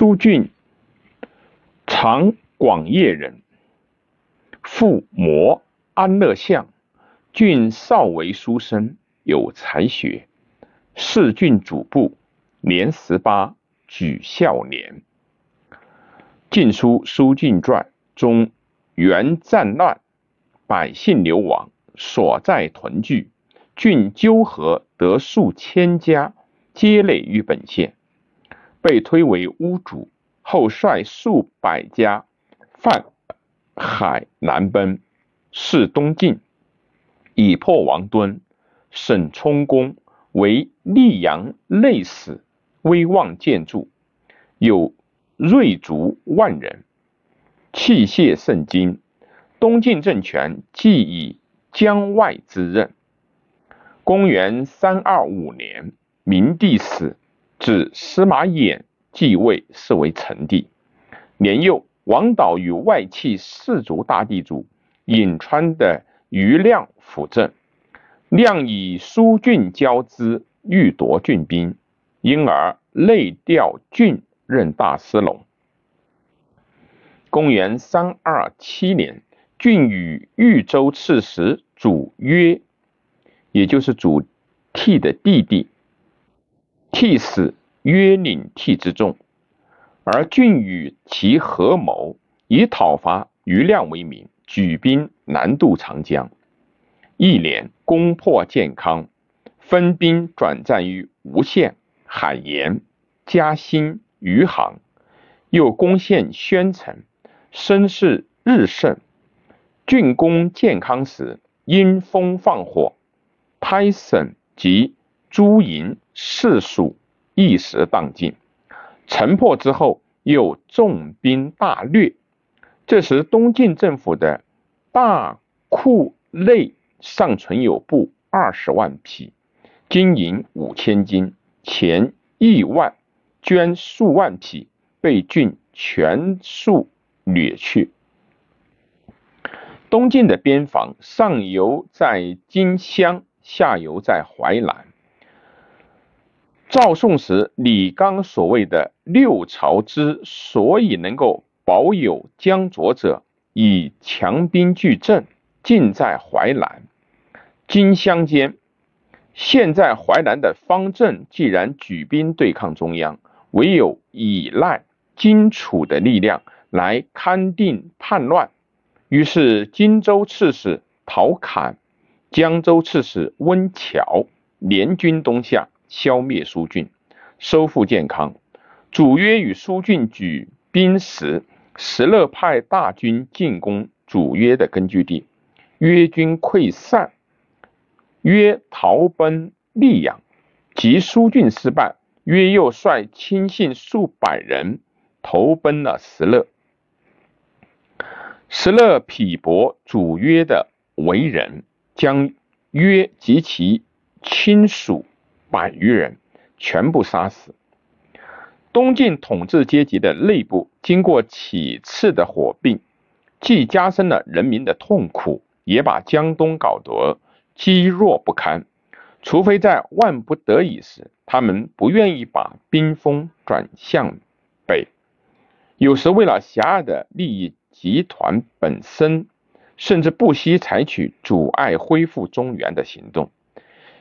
苏俊，长广业人，父摩安乐相。郡少为书生，有才学。仕郡主簿，年十八，举孝廉。《晋书·苏俊传》中，元战乱，百姓流亡，所在屯聚，郡纠合得数千家，皆累于本县。被推为屋主，后率数百家泛海南奔，是东晋，以破王敦。沈充公为溧阳内史，威望建筑，有锐卒万人，器械甚精。东晋政权既以江外之任。公元三二五年，明帝死。指司马衍继位，是为成帝。年幼，王导与外戚士族大地主颍川的余亮辅政，亮以苏峻交之，欲夺郡兵，因而内调郡任大司农。公元三二七年，郡与豫州刺史主约，也就是主替的弟弟。替死约领替之众，而郡与其合谋，以讨伐余亮为名，举兵南渡长江。一年攻破建康，分兵转战于吴县、海盐、嘉兴、余杭，又攻陷宣城，声势日盛。郡攻建康时，因风放火，拍沈及。朱营士属一时荡尽，城破之后又重兵大掠。这时东晋政府的大库内尚存有布二十万匹，金银五千斤，钱亿万，绢数万匹，被郡全数掠去。东晋的边防上游在荆襄，下游在淮南。赵宋时，李纲所谓的六朝之所以能够保有江左者，以强兵拒阵，尽在淮南、荆襄间。现在淮南的方正既然举兵对抗中央，唯有依赖荆楚的力量来勘定叛乱。于是，荆州刺史陶侃、江州刺史温峤联军东下。消灭苏峻，收复建康。主约与苏峻举兵时，石勒派大军进攻主约的根据地，约军溃散，约逃奔溧阳。及苏峻失败，约又率亲信数百人投奔了石勒。石勒鄙薄主约的为人，将约及其亲属。百余人全部杀死。东晋统治阶级的内部经过几次的火并，既加深了人民的痛苦，也把江东搞得积弱不堪。除非在万不得已时，他们不愿意把兵锋转向北。有时为了狭隘的利益集团本身，甚至不惜采取阻碍恢复中原的行动。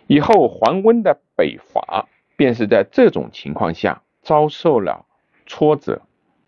以后桓温的北伐，便是在这种情况下遭受了挫折。